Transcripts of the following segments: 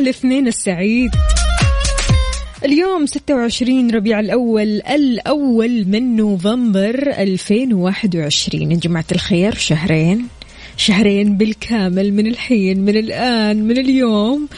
الاثنين السعيد. اليوم 26 ربيع الأول الأول من نوفمبر 2021 يا جماعة الخير شهرين. شهرين بالكامل من الحين من الآن من اليوم.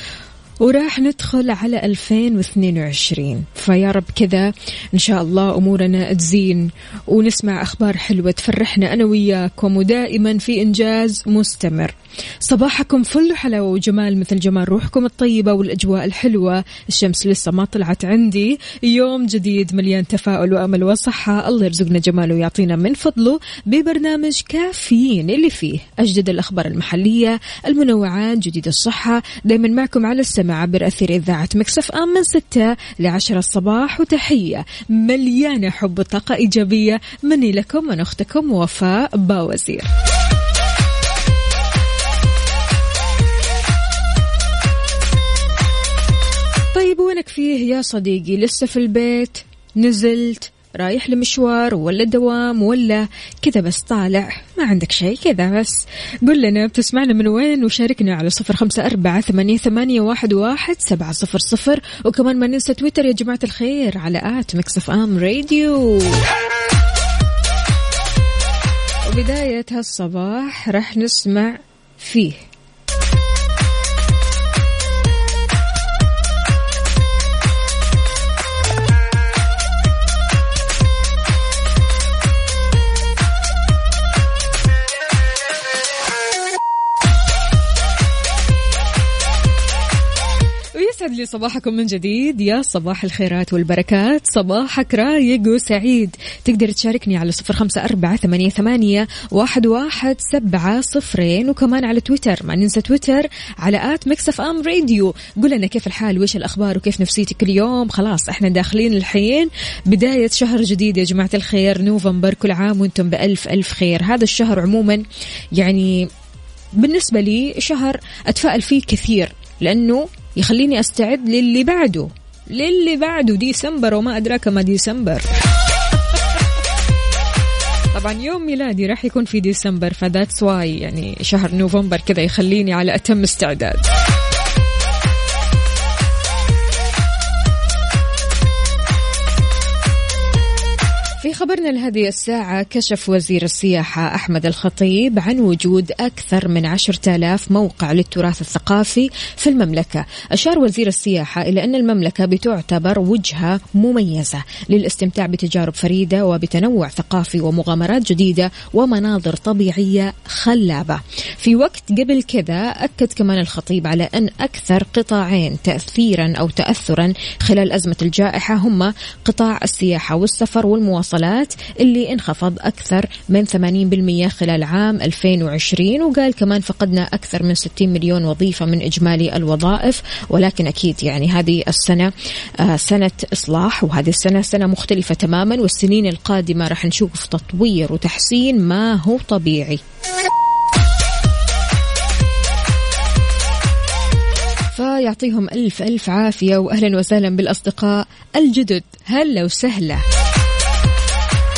وراح ندخل على 2022 فيا رب كذا إن شاء الله أمورنا تزين ونسمع أخبار حلوة تفرحنا أنا وياكم ودائما في إنجاز مستمر. صباحكم فل وحلاوة وجمال مثل جمال روحكم الطيبة والأجواء الحلوة. الشمس لسه ما طلعت عندي. يوم جديد مليان تفاؤل وأمل وصحة. الله يرزقنا جماله ويعطينا من فضله ببرنامج كافيين اللي فيه أجدد الأخبار المحلية المنوعات جديد الصحة. دايما معكم على عبر أثير إذاعة مكسف أم من ستة لعشرة الصباح وتحية مليانة حب وطاقة إيجابية مني لكم من أختكم وفاء باوزير. طيب وينك فيه يا صديقي؟ لسه في البيت؟ نزلت؟ رايح لمشوار ولا دوام ولا كذا بس طالع. ما عندك شيء كذا بس. قل لنا بتسمعنا من وين وشاركنا على صفر خمسة أربعة ثمانية, ثمانية واحد, واحد سبعة صفر صفر. وكمان ما ننسى تويتر يا جماعة الخير على at ميكس إف إم راديو. وبداية هالصباح راح نسمع فيه ويسعد لي صباحكم من جديد. يا صباح الخيرات والبركات. صباحك رايق وسعيد. تقدر تشاركني على صفر خمسة أربعة ثمانية, ثمانية واحد, واحد سبعة صفرين وكمان على تويتر. ما ننسى تويتر على آت ميكس اف ام راديو. قول لنا كيف الحال؟ وإيش الأخبار؟ وكيف نفسيتك اليوم؟ خلاص إحنا داخلين الحين. بداية شهر جديد يا جماعة الخير. نوفمبر كل عام وأنتم بألف ألف خير. هذا الشهر عموما يعني بالنسبة لي شهر أتفائل فيه كثير لأنه يخليني أستعد للي بعده. للي بعده ديسمبر وما أدراك ما ديسمبر. طبعا يوم ميلادي راح يكون في ديسمبر ف that's why يعني شهر نوفمبر كذا يخليني على أتم استعداد. خبرنا لهذه الساعة كشف وزير السياحة أحمد الخطيب عن وجود أكثر من عشرة آلاف موقع للتراث الثقافي في المملكة. أشار وزير السياحة إلى أن المملكة بتعتبر وجهة مميزة للاستمتاع بتجارب فريدة وبتنوع ثقافي ومغامرات جديدة ومناظر طبيعية خلابة. في وقت قبل كذا أكد كمان الخطيب على أن أكثر قطاعين تأثيرا أو تأثرا خلال أزمة الجائحة هم قطاع السياحة والسفر والمواصلات. اللي انخفض أكثر من 80% خلال عام 2020 وقال كمان فقدنا أكثر من 60 مليون وظيفة من إجمالي الوظائف ولكن أكيد يعني هذه السنة آه، سنة إصلاح وهذه السنة سنة مختلفة تماما والسنين القادمة راح نشوف تطوير وتحسين ما هو طبيعي. فيعطيهم ألف ألف عافية وأهلا وسهلا بالأصدقاء الجدد. هلا وسهلا.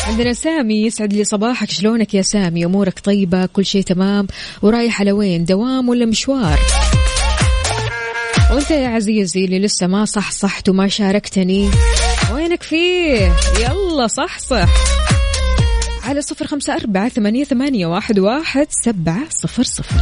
عندنا سامي يسعد لي صباحك. شلونك يا سامي؟ أمورك طيبة؟ كل شيء تمام؟ ورايح على وين؟ دوام ولا مشوار؟ وانت يا عزيزي اللي لسه ما صح صحت وما شاركتني وينك فيه؟ يلا صح صح على صفر خمسة أربعة ثمانية, ثمانية واحد, واحد سبعة صفر صفر.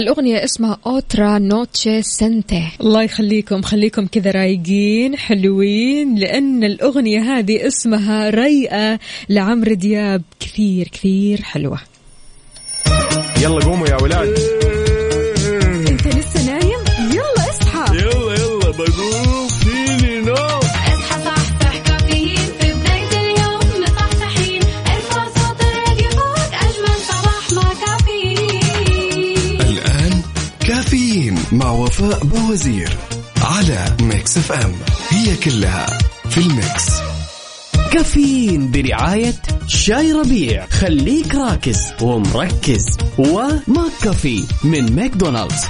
هالأغنية اسمها أوترا نوتشي سنتي. الله يخليكم خليكم كذا رايقين حلوين لأن الأغنية هذه اسمها ريئة لعمرو دياب. كثير كثير حلوة. يلا قوموا يا ولاد. وفاء بوازير على ميكس اف ام. هي كلها في الميكس. كافيين برعاية شاي ربيع. خليك راكز ومركز. وماك كافي من ماكدونالدز.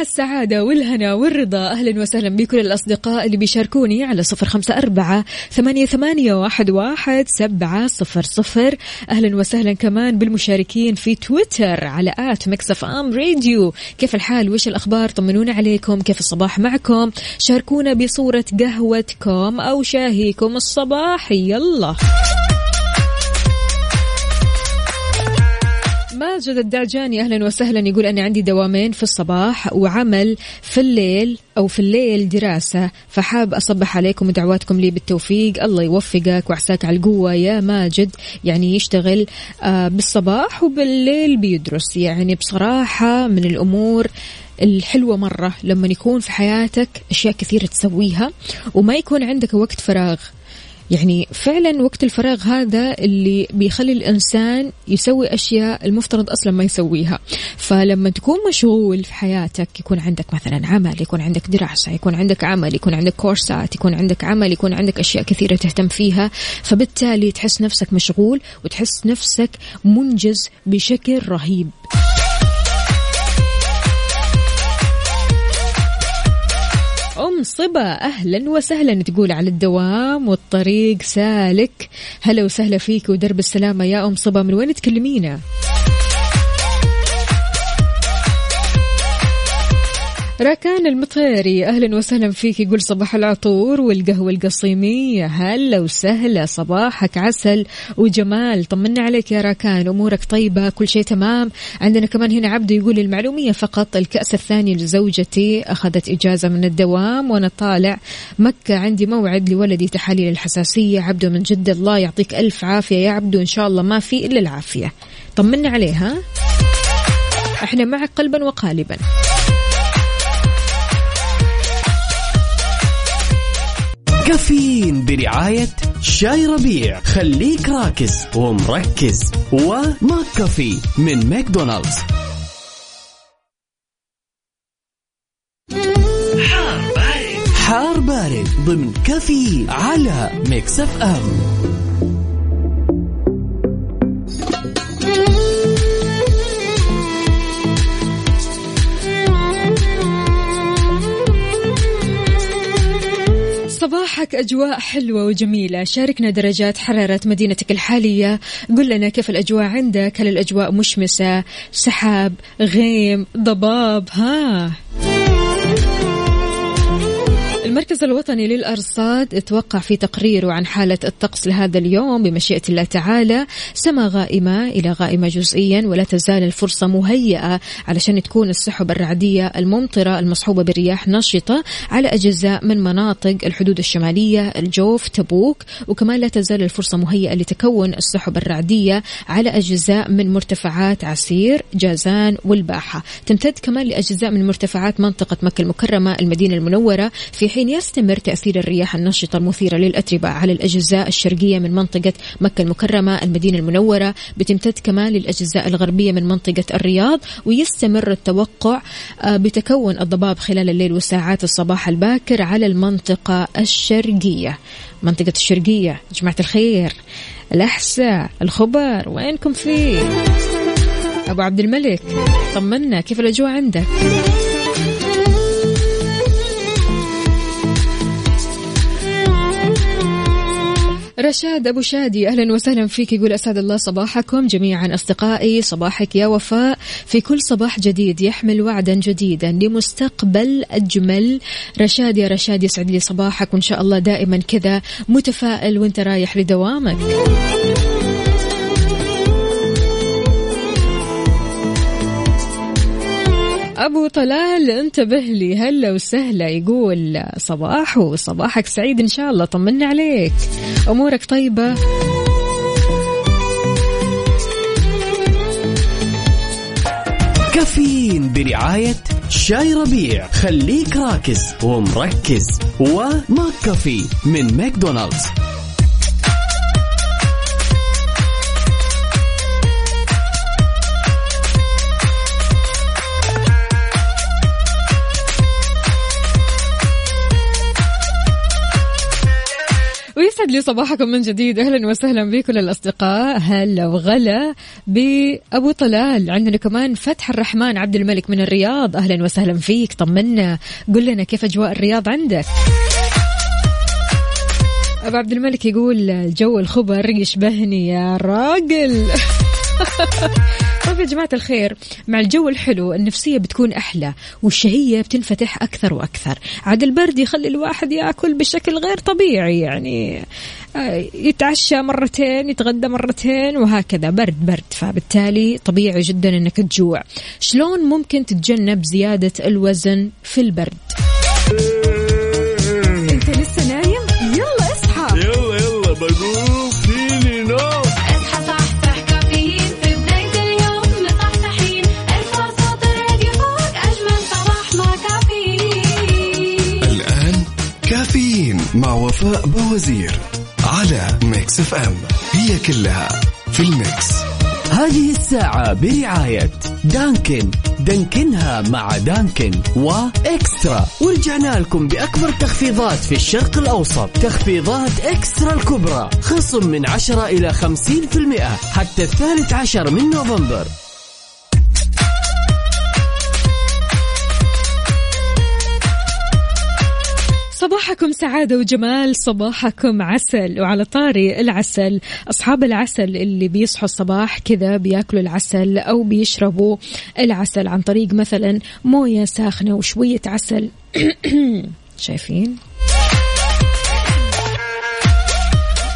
السعادة والهنا والرضا. أهلا وسهلا بكل الأصدقاء اللي بيشاركوني على صفر خمسة أربعة ثمانية, ثمانية واحد, واحد سبعة صفر صفر. أهلا وسهلا كمان بالمشاركين في تويتر على آت مكسف أم راديو. كيف الحال؟ وش الأخبار؟ طمنونا عليكم. كيف الصباح معكم؟ شاركونا بصورة قهوتكم أو شاهيكم الصباحي يلا. ماجد الدعجاني أهلا وسهلا يقول أنا عندي دوامين في الصباح وعمل في الليل أو في الليل دراسة فحاب أصبح عليكم ودعواتكم لي بالتوفيق. الله يوفقك وعساك على القوة يا ماجد. يعني يشتغل آه، بالصباح وبالليل بيدرس. يعني بصراحة من الأمور الحلوة مرة لما يكون في حياتك أشياء كثيرة تسويها وما يكون عندك وقت فراغ. يعني فعلا وقت الفراغ هذا اللي بيخلي الإنسان يسوي أشياء المفترض أصلا ما يسويها. فلما تكون مشغول في حياتك يكون عندك مثلا عمل يكون عندك دراسة يكون عندك عمل يكون عندك كورسات يكون عندك عمل يكون عندك أشياء كثيرة تهتم فيها فبالتالي تحس نفسك مشغول وتحس نفسك منجز بشكل رهيب. أم صبا أهلا وسهلا تقول على الدوام والطريق سالك. هلا وسهلا فيك ودرب السلامة يا أم صبا من وين تكلمينا؟ راكان المطيري أهلا وسهلا فيك يقول صباح العطور والقهوة القصيميه هلا وسهلا صباحك عسل وجمال. طمنا عليك يا راكان أمورك طيبة كل شيء تمام. عندنا كمان هنا عبده يقول المعلومية فقط الكأس الثاني لزوجتي أخذت إجازة من الدوام وأنا طالع مكة. عندي موعد لولدي تحاليل الحساسية. عبده من جدة الله يعطيك ألف عافية يا عبده ان شاء الله ما في إلا العافية. طمنا عليه ها إحنا معك قلبا وقالبا. كافيين برعاية شاي ربيع. خليك راكز ومركز. وماك كافي من ماكدونالدز. حار بارد. حار بارد ضمن كافيين على ميكس اف ام. صباحك أجواء حلوة وجميلة. شاركنا درجات حرارة مدينتك الحالية. قل لنا كيف الأجواء عندك؟ هل الأجواء مشمسة؟ سحاب غيم ضباب؟ ها. المركز الوطني للأرصاد أتوقع في تقريره عن حالة الطقس لهذا اليوم بمشيئة الله تعالى. سما غائمة إلى غائمة جزئيا ولا تزال الفرصة مهيئة علشان تكون السحب الرعدية الممطرة المصحوبة برياح نشطة على أجزاء من مناطق الحدود الشمالية الجوف تبوك. وكمان لا تزال الفرصة مهيئة لتكون السحب الرعدية على أجزاء من مرتفعات عسير جازان والباحة. تمتد كمان لأجزاء من مرتفعات منطقة مكة المكرمة المدينة المنورة في حين يستمر تأثير الرياح النشطة المثيرة للأتربة على الأجزاء الشرقية من منطقة مكة المكرمة المدينة المنورة. بتمتد كمان للأجزاء الغربية من منطقة الرياض ويستمر التوقع آه، بتكون الضباب خلال الليل وساعات الصباح الباكر على المنطقة الشرقية. منطقة الشرقية جماعة الخير الأحساء الخبر وينكم فيه؟ أبو عبد الملك طمنا كيف الأجواء عندك؟ رشاد أبو شادي أهلا وسهلا فيك. يقول أسعد الله صباحكم جميعا. أصدقائي صباحك يا وفاء. في كل صباح جديد يحمل وعدا جديدا لمستقبل أجمل. رشاد يا رشاد يسعد لي صباحك. وإن شاء الله دائما كذا متفائل وإنت رايح لدوامك. أبو طلال انتبه لي هلا وسهلا يقول صباح وصباحك سعيد إن شاء الله طمنا عليك. أمورك طيبة؟ كافيين برعاية شاي ربيع. خليك راكز ومركز. وماك كافي من ماكدونالدز. ويسعد لي صباحكم من جديد. أهلا وسهلا بكل الأصدقاء. هلا وغلا بأبو طلال. عندنا كمان فتح الرحمن عبد الملك من الرياض. أهلا وسهلا فيك. طمنا. قل لنا كيف أجواء الرياض عندك؟ أبو عبد الملك يقول جو الخبر يشبهني يا راجل. طيب يا جماعة الخير مع الجو الحلو النفسية بتكون أحلى والشهية بتنفتح أكثر وأكثر. عاد البرد يخلي الواحد يأكل بشكل غير طبيعي يعني آه، يتعشى مرتين يتغدى مرتين وهكذا. برد برد. فبالتالي طبيعي جدا أنك تجوع. شلون ممكن تتجنب زيادة الوزن في البرد؟ وفاء بوزير على ميكس إف إم. هي كلها في الميكس. هذه الساعة برعاية دانكن. دانكنها مع دانكن وإكسترا. ورجعنا لكم بأكبر تخفيضات في الشرق الأوسط. تخفيضات إكسترا الكبرى. خصم من 10 إلى 50% حتى الثالث عشر من نوفمبر. صباحكم سعادة وجمال صباحكم عسل وعلى طاري العسل أصحاب العسل اللي بيصحوا الصباح كذا بياكلوا العسل أو بيشربوا العسل عن طريق مثلا موية ساخنة وشوية عسل. شايفين؟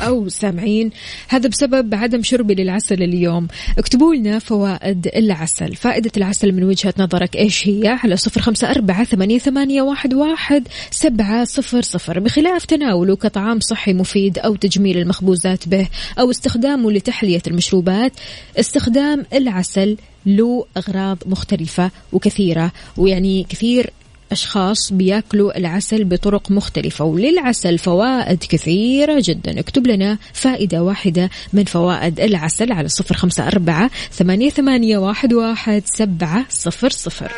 أو سامعين. هذا بسبب عدم شربي للعسل اليوم. اكتبوا لنا فوائد العسل. فائدة العسل من وجهة نظرك إيش هي؟ على صفر خمسة أربعة ثمانية, ثمانية واحد, واحد سبعة صفر صفر. بخلاف تناوله كطعام صحي مفيد أو تجميل المخبوزات به أو استخدامه لتحلية المشروبات استخدام العسل له أغراض مختلفة وكثيرة ويعني كثير أشخاص بياكلوا العسل بطرق مختلفة وللعسل فوائد كثيرة جدا. اكتب لنا فائدة واحدة من فوائد العسل على صفر خمسة أربعة ثمانية, ثمانية واحد, واحد سبعة صفر صفر.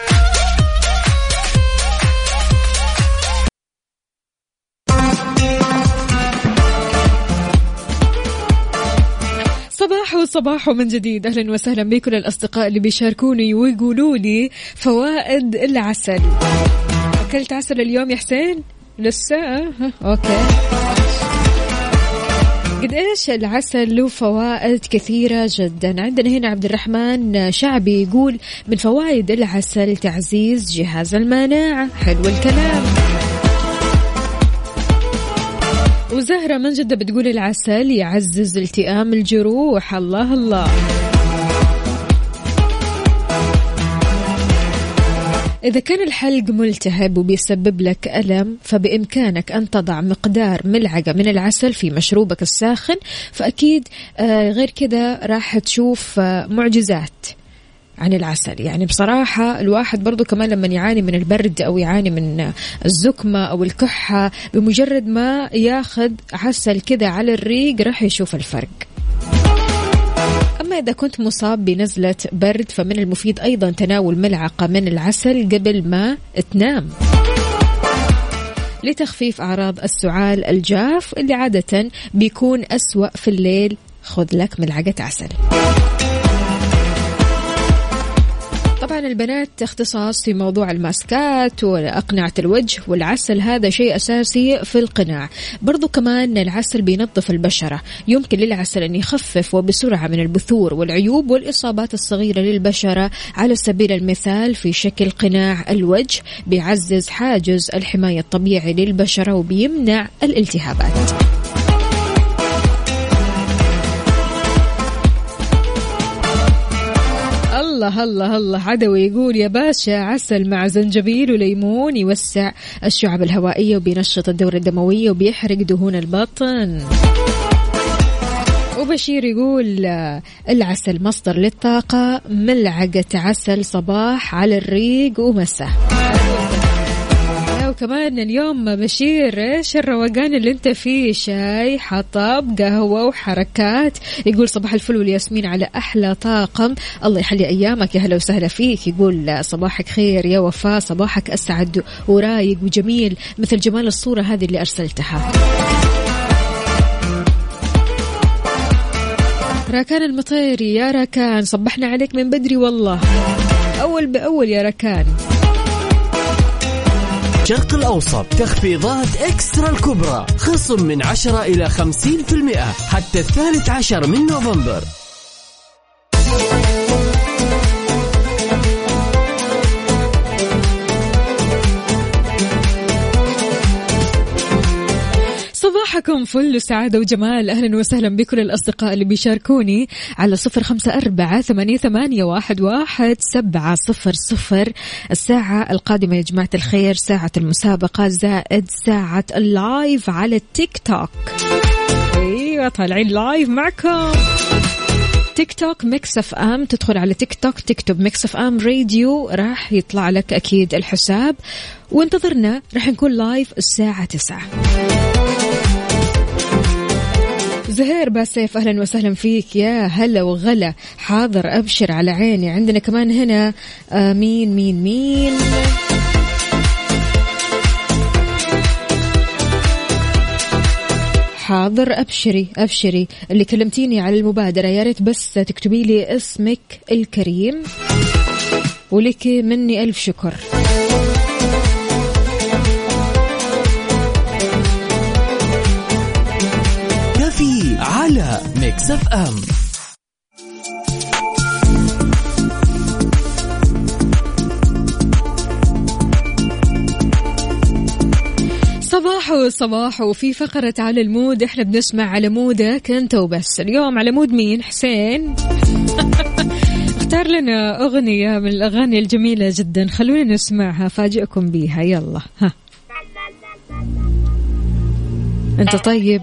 صباح وصباح من جديد. أهلا وسهلا بكل الأصدقاء اللي بيشاركوني ويقولوا لي فوائد العسل. أكلت عسل اليوم يا حسين؟ لسه؟ ها، أوكي. قد إيش العسل له فوائد كثيرة جدا؟ عندنا هنا عبد الرحمن شعبي يقول من فوائد العسل تعزيز جهاز المناعة. حلو الكلام. وزهرة من جدة بتقول العسل يعزز التئام الجروح. الله الله. إذا كان الحلق ملتهب وبيسبب لك ألم فبإمكانك أن تضع مقدار ملعقة من العسل في مشروبك الساخن فأكيد آه، غير كذا راح تشوف آه، معجزات عن العسل. يعني بصراحة الواحد برضو كمان لما يعاني من البرد أو يعاني من الزكمة أو الكحة بمجرد ما ياخذ عسل كذا على الريق راح يشوف الفرق. أما إذا كنت مصاب بنزلة برد فمن المفيد أيضا تناول ملعقة من العسل قبل ما تنام. لتخفيف أعراض السعال الجاف اللي عادة بيكون أسوأ في الليل. خذ لك ملعقة عسل. طبعا البنات اختصاص في موضوع الماسكات وأقنعة الوجه والعسل هذا شيء أساسي في القناع. برضو كمان العسل بينظف البشرة. يمكن للعسل أن يخفف وبسرعة من البثور والعيوب والإصابات الصغيرة للبشرة. على سبيل المثال في شكل قناع الوجه بيعزز حاجز الحماية الطبيعي للبشرة وبيمنع الالتهابات. الله الله الله. عدوي يقول يا باشا عسل مع زنجبيل وليمون يوسع الشعب الهوائية وبينشط الدورة الدموية وبيحرق دهون البطن. وبشير يقول العسل مصدر للطاقة ملعقة عسل صباح على الريق ومساء. وكمان اليوم بشير إيش الروقان اللي انت فيه شاي حطب قهوة وحركات. يقول صباح الفل والياسمين على أحلى طاقم. الله يحلي أيامك يا هلا وسهلا فيك. يقول صباحك خير يا وفاء صباحك أسعد ورايق وجميل مثل جمال الصورة هذه اللي أرسلتها. راكان المطيري يا راكان صبحنا عليك من بدري والله. أول بأول يا راكان. الشرق الأوسط تخفيضات إكسترا الكبرى خصم من 10 إلى 50% حتى الثالث عشر من نوفمبر. صباحكم فل وسعادة وجمال. أهلا وسهلا بكل الأصدقاء اللي بيشاركوني على صفر خمسة أربعة ثمانية, واحد, واحد سبعة صفر صفر. الساعة القادمة يا جماعة الخير ساعة المسابقة زائد ساعة اللايف على التيك توك أيوه طالعين live معكم. تيك توك ميكس اف ام تدخل على تيك توك تكتب ميكس اف ام راديو راح يطلع لك أكيد الحساب. وانتظرنا راح نكون live الساعة 9 زهير باسيف أهلا وسهلا فيك. يا هلا وغلا. حاضر أبشر على عيني. عندنا كمان هنا آه مين مين مين؟ حاضر أبشري أبشري. اللي كلمتيني على المبادرة يا ريت بس تكتبي لي اسمك الكريم ولك مني ألف شكر. على ميكس اف ام صباحو صباحو في فقرة على ال mood إحنا بنسمع على mood ك. أنت وبس. اليوم على mood مين؟ حسين. اختار لنا أغنية من الأغاني الجميلة جدا. خلونا نسمعها فاجئكم بيها. يلا ها. أنت طيب؟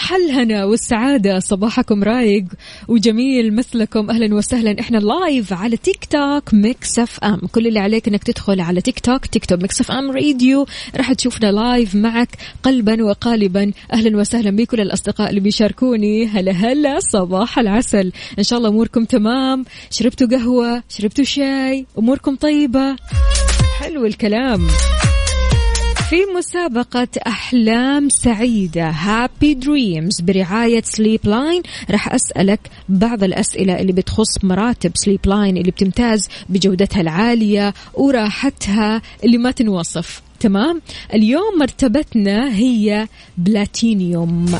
صباح الهنا والسعادة صباحكم رايق وجميل مثلكم. أهلا وسهلا. إحنا live على تيك توك ميكس اف ام كل اللي عليك إنك تدخل على تيك توك تكتب ميكس اف ام راديو راح تشوفنا live معك قلبا وقالبا. أهلا وسهلا بكل الأصدقاء اللي بيشاركوني. هلا هلا صباح العسل. إن شاء الله أموركم تمام. شربتوا قهوة شربتوا شاي أموركم طيبة. حلو الكلام. في مسابقة أحلام سعيدة. happy dreams برعاية سليب لاين راح أسألك بعض الأسئلة اللي بتخص مراتب سليب لاين اللي بتمتاز بجودتها العالية وراحتها اللي ما تنوصف. تمام؟ اليوم مرتبتنا هي بلاتينيوم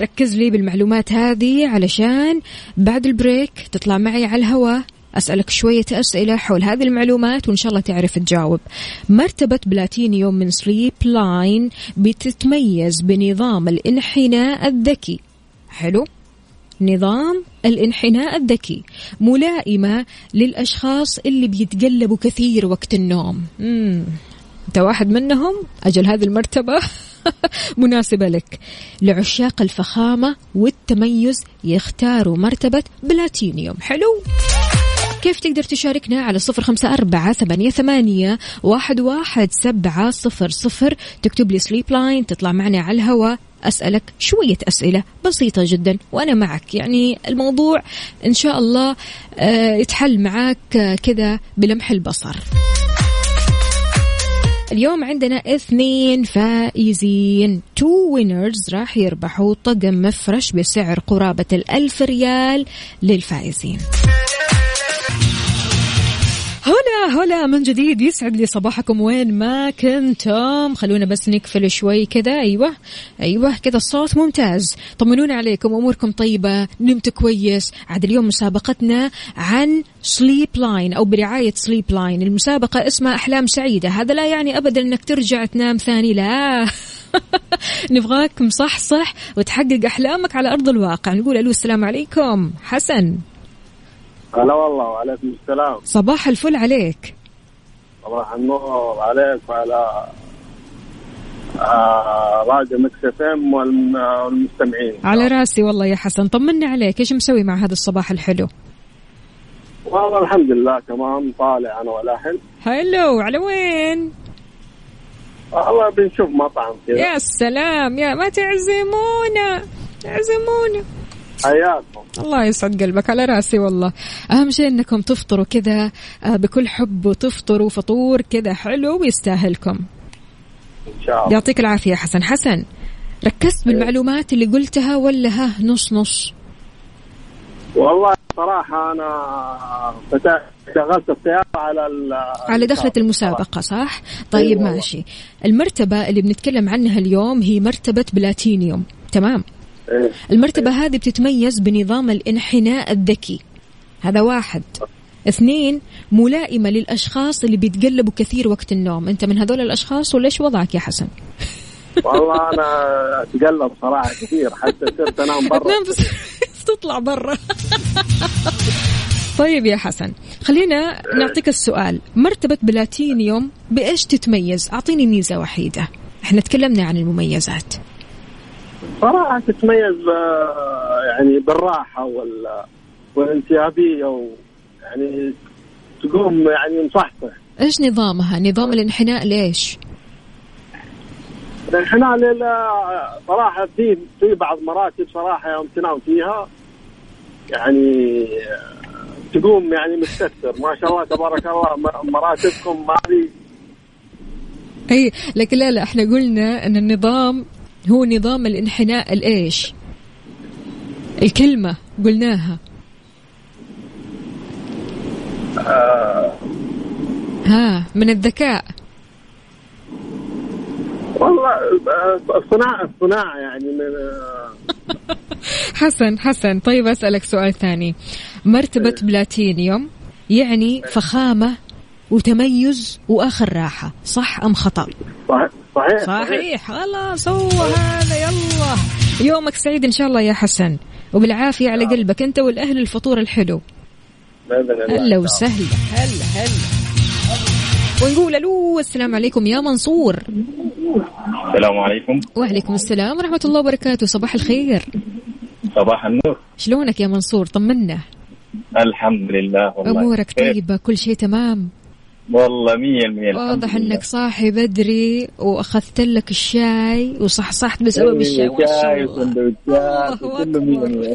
ركز لي بالمعلومات هذه علشان بعد ال break تطلع معي على الهواء. أسألك شوية أسئلة حول هذه المعلومات وإن شاء الله تعرف تجاوب. مرتبة بلاتينيوم من سليب لاين بتتميز بنظام الانحناء الذكي. حلو؟ نظام الانحناء الذكي. ملائمة للأشخاص اللي بيتقلبوا كثير وقت النوم. مم. أنت واحد منهم؟ أجل هذه المرتبة. مناسبة لك. لعشاق الفخامة والتميز يختاروا مرتبة بلاتينيوم. حلو؟ كيف تقدر تشاركنا على صفر خمسة أربعة ثمانية, ثمانية واحد, واحد سبعة صفر صفر؟ تكتب لي سليب لاين تطلع معنا على الهواء أسألك شوية أسئلة بسيطة جدا وأنا معك. يعني الموضوع إن شاء الله آه، يتحل معك آه، كذا بلمح البصر. اليوم عندنا اثنين فائزين. two winners راح يربحوا طقم مفرش بسعر قرابة الألف ريال للفائزين. هنا هلا من جديد يسعد لي صباحكم. وين ما كنتم؟ خلونا بس نقفل شوي كذا أيوه أيوه كذا الصوت ممتاز. طمنونا عليكم أموركم طيبة نمتوا كويس. عاد اليوم مسابقتنا عن Sleep Line أو برعاية Sleep Line المسابقة اسمها أحلام سعيدة. هذا لا يعني ابدا إنك ترجع تنام ثاني لا. نبغاك مصحصح وتحقق أحلامك على أرض الواقع. نقول ألو السلام عليكم. حسن. هلا والله وعليكم السلام. صباح الفل عليك. صباح النور عليك وعلى آه Mix FM والمستمعين. على راسي والله يا حسن طمنا عليك إيش مسوي مع هذا الصباح الحلو؟ والله الحمد لله تمام طالع أنا ولاحن حلو على وين؟ والله بنشوف مطعم كذا. يا سلام يا ما تعزمونا تعزمونا. حياكم الله يسعد قلبك على راسي والله. أهم شيء إنكم تفطروا كذا آه، بكل حب وتفطروا فطور كذا حلو ويستاهلكم. إن شاء الله. يعطيك العافية حسن. حسن ركزت بالمعلومات اللي قلتها ولا ها؟ نص نص. والله صراحة أنا شغلت السيارة على على دخلة المسابقة. صح؟ طيب. ماشي. المرتبة اللي بنتكلم عنها اليوم هي مرتبة بلاتينيوم تمام. المرتبة هذه بتتميز بنظام الانحناء الذكي. هذا واحد. اثنين ملائمة للأشخاص اللي بيتقلبوا كثير وقت النوم. أنت من هذول الأشخاص ولا إيش وضعك يا حسن؟ والله أنا أتقلب صراحة كثير حتى صرت أنام برا. تنام بس تطلع برا. طيب يا حسن خلينا نعطيك السؤال. مرتبة بلاتينيوم بإيش تتميز؟ أعطيني ميزة وحيدة. إحنا تكلمنا عن المميزات. صراحة تتميز آه، يعني بالراحة وال والانسيابية و يعني تقوم يعني مصحصح. إيش نظامها؟ نظام الانحناء ليش؟ الانحناء لل- صراحة في في بعض مراتب صراحة يوم تنام فيها يعني آه، تقوم يعني مستكثر. ما شاء الله تبارك الله مراتبكم هذه. إي لكن لا لا إحنا قلنا إن النظام هو نظام الانحناء الإيش؟ الكلمة قلناها. ها من الذكاء. والله آه، الصناعة الصناعة يعني من آه، حسن حسن. طيب أسألك سؤال ثاني. مرتبة بلاتينيوم يعني فخامة وتميز وآخر راحة صح أم خطأ؟ صحيح صحيح صحيح. خلاص هو هذا يلا. يومك سعيد إن شاء الله يا حسن. وبالعافية على قلبك أنت والأهل الفطور الحلو. هلا وسهلا. هلا هلا. ونقول ألو السلام عليكم يا منصور. السلام عليكم. وعليكم السلام ورحمة الله وبركاته. صباح الخير. صباح النور. شلونك يا منصور؟ طمنا. الحمد لله والله أمورك خير. طيبة كل شيء تمام. والله مية المية واضح. إنك صاحي بدري وأخذت لك الشاي وصحصحت بسبب الشاي. ما شاء شاي الله. وسندوتشات الله وكله مية مية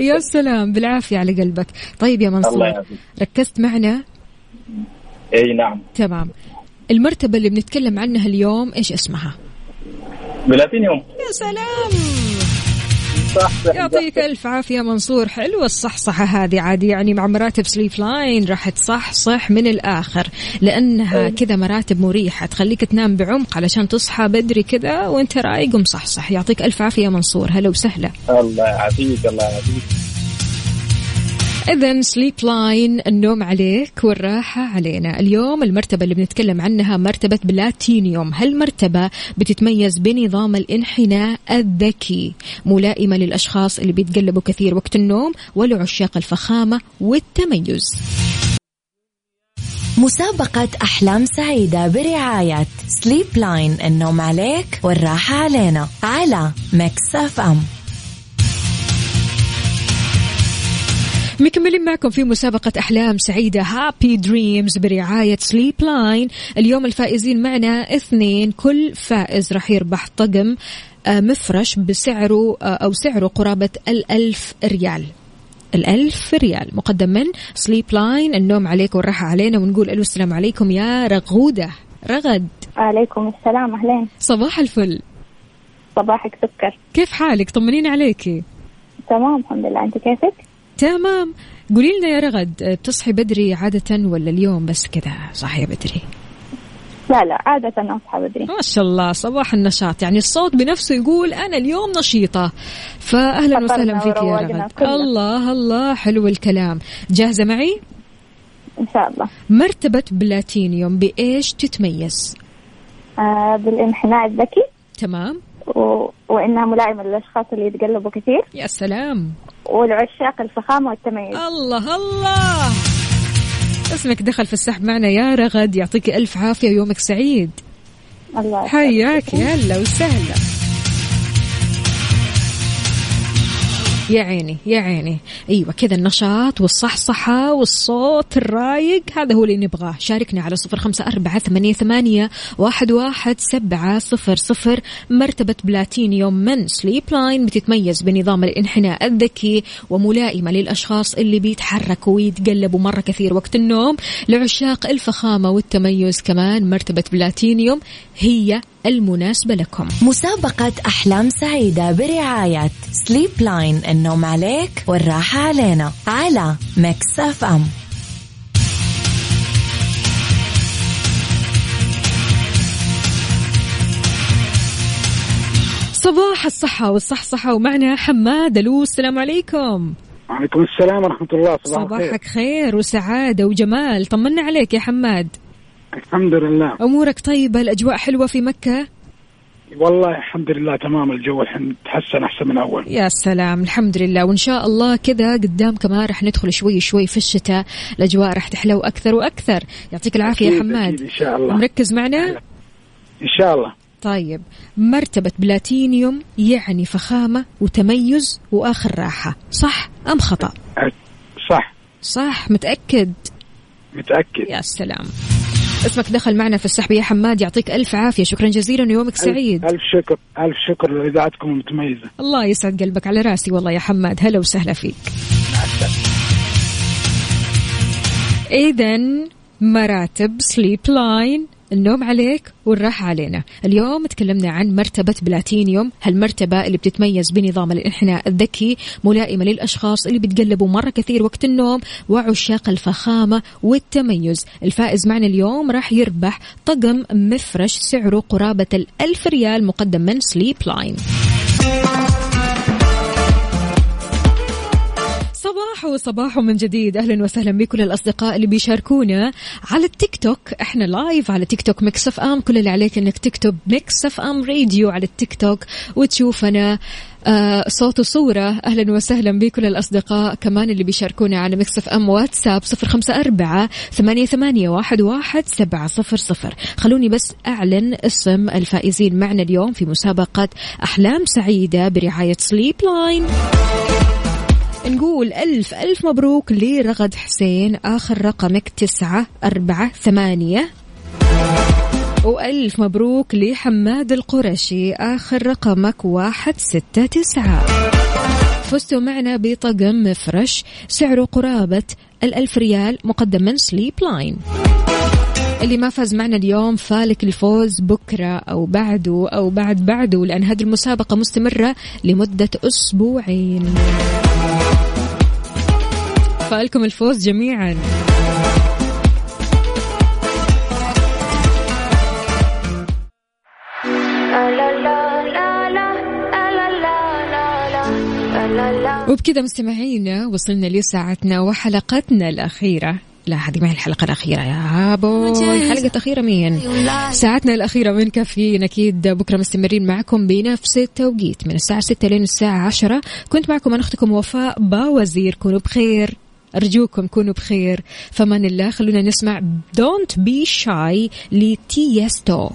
يا سلام بالعافية على قلبك. طيب يا الله منصور يعافيك. ركزت معنا؟ إي نعم. تمام. المرتبة اللي بنتكلم عنها اليوم إيش اسمها؟ بلاتينيوم يا سلام! صح يعطيك ألف عافية منصور. حلوة الصحصحة هذه عادي. يعني مع مراتب Sleep Line راح تصحصح من الآخر لأنها كذا مراتب مريحة تخليك تنام بعمق علشان تصحى بدري كذا وانت رايق ومصحصح. يعطيك ألف عافية منصور. هلا وسهلا. الله يعافيك الله يعافيك. إذا Sleep Line النوم عليك والراحة علينا. اليوم المرتبة اللي بنتكلم عنها مرتبة بلاتينيوم. هالمرتبة بتتميز بنظام الانحناء الذكي. ملائمة للأشخاص اللي بيتقلبوا كثير وقت النوم ولعشاق الفخامة والتميز. مسابقة أحلام سعيدة برعاية Sleep Line النوم عليك والراحة علينا. على Mix FM مكملين معكم في مسابقة أحلام سعيدة. happy dreams برعاية Sleep Line اليوم الفائزين معنا اثنين. كل فائز راح يربح طقم آه، مفرش بسعره آه، أو سعره قرابة الألف ريال. الألف ريال. مقدم من Sleep Line النوم عليك والراحة علينا ونقول ألو السلام عليكم يا رغودة. رغد. عليكم السلام. أهلين. صباح الفل. صباحك سكر. كيف حالك؟ طمنين عليكي. تمام الحمد لله. أنت كيفك؟ تمام. قولي لنا يا رغد آه، تصحي بدري عادة ولا اليوم بس كذا؟ صاحية بدري. لا لا عادة أصحى بدري. ما شاء الله صباح النشاط. يعني الصوت بنفسه يقول أنا اليوم نشيطة. فأهلا وسهلا فيك يا رغد. كلنا. الله الله حلو الكلام. جاهزة معي؟ إن شاء الله. مرتبة بلاتينيوم بإيش تتميز؟ آه بالانحناء الذكي. تمام. و... وإنها ملائمة للأشخاص اللي يتقلبوا كثير. يا سلام. والعشاق الفخامة والتميز. الله الله. اسمك دخل في السحب معنا يا رغد يعطيك ألف عافية ويومك سعيد. الله. حياك يا هلا وسهلا. يا عيني يا عيني. أيوه كذا النشاط والصحصحة والصوت الرايق هذا هو اللي نبغاه. شاركنا على صفر خمسة أربعة ثمانية, ثمانية واحد, واحد سبعة صفر صفر. مرتبة بلاتينيوم من Sleep Line بتتميز بنظام الانحناء الذكي وملائمة للأشخاص اللي بيتحركوا ويتقلبوا مرة كثير وقت النوم لعشاق الفخامة والتميز كمان. مرتبة بلاتينيوم هي المناسبة لكم. مسابقة أحلام سعيدة برعاية Sleep Line النوم عليك والراحة علينا على Mix FM صباح الصحة والصحصحة ومعنا حماد ألو السلام عليكم. وعليكم السلام ورحمة الله. صباح الخير. صباحك خير وسعادة وجمال. طمنا عليك يا حماد. الحمد لله. أمورك طيبة الأجواء حلوة في مكة؟ والله الحمد لله تمام الجو الحين تحسن أحسن من أول. يا سلام الحمد لله. وإن شاء الله كذا قدام كمان رح ندخل شوي شوي في الشتاء. الأجواء رح تحلو أكثر وأكثر. يعطيك العافية يا حماد. إن شاء الله. مركز معنا؟ إن شاء الله. طيب. مرتبة بلاتينيوم يعني فخامة وتميز وآخر راحة. صح أم خطأ؟ صح. صح متأكد؟ متأكد. يا سلام. اسمك دخل معنا في السحب. يا حماد يعطيك ألف عافية. شكرا جزيلا. ويومك سعيد. ألف شكر ألف شكر. لإذاعتكم المتميزة الله يسعد قلبك على راسي. والله يا حماد هلا وسهلا فيك. إذا مراتب Sleep Line النوم عليك والراحة علينا. اليوم تكلمنا عن مرتبة بلاتينيوم. هالمرتبة اللي بتتميز بنظام الإنحناء الذكي ملائمة للأشخاص اللي بيتقلبوا مرة كثير وقت النوم وعشاق الفخامة والتميز. الفائز معنا اليوم راح يربح طقم مفرش سعره قرابة الألف ريال مقدم من Sleep Line صباح وصباح من جديد. أهلا وسهلا بكل الأصدقاء اللي بيشاركونا على التيك توك إحنا live على تيك توك Mix FM كل اللي عليك إنك تكتب Mix FM Radio على التيك توك وتشوفنا آه صوت وصورة. أهلا وسهلا بكل الأصدقاء كمان اللي بيشاركونا على Mix FM واتساب صفر خمسة أربعة ثمانية, ثمانية واحد, واحد سبعة صفر صفر. خلوني بس أعلن اسم الفائزين معنا اليوم في مسابقة أحلام سعيدة برعاية Sleep Line نقول ألف ألف مبروك لرغد حسين. آخر رقمك تسعة أربعة ثمانية. وألف مبروك لحماد القرشي. آخر رقمك واحد ستة تسعة. فزتوا معنا بطقم مفرش سعره قرابة الألف ريال مقدم من Sleep Line اللي ما فاز معنا اليوم فالك الفوز بكرة أو بعده أو بعد بعده لأن هذه المسابقة مستمرة لمدة أسبوعين. فالكم الفوز جميعا. وبكذا مستمعينا وصلنا لساعتنا وحلقتنا الأخيرة. لا هذه ما هي الحلقة الأخيرة يا بوي الحلقة الأخيرة مين؟ ساعتنا الأخيرة من كافيين. أكيد بكرة مستمرين معكم بنفس التوقيت. من الساعة 6 لين الساعة 10 كنت معكم أنا أختكم وفاء باوزير. كونوا بخير. أرجوكم كونوا بخير. فمان الله خلونا نسمع Don't Be Shy لتيستو.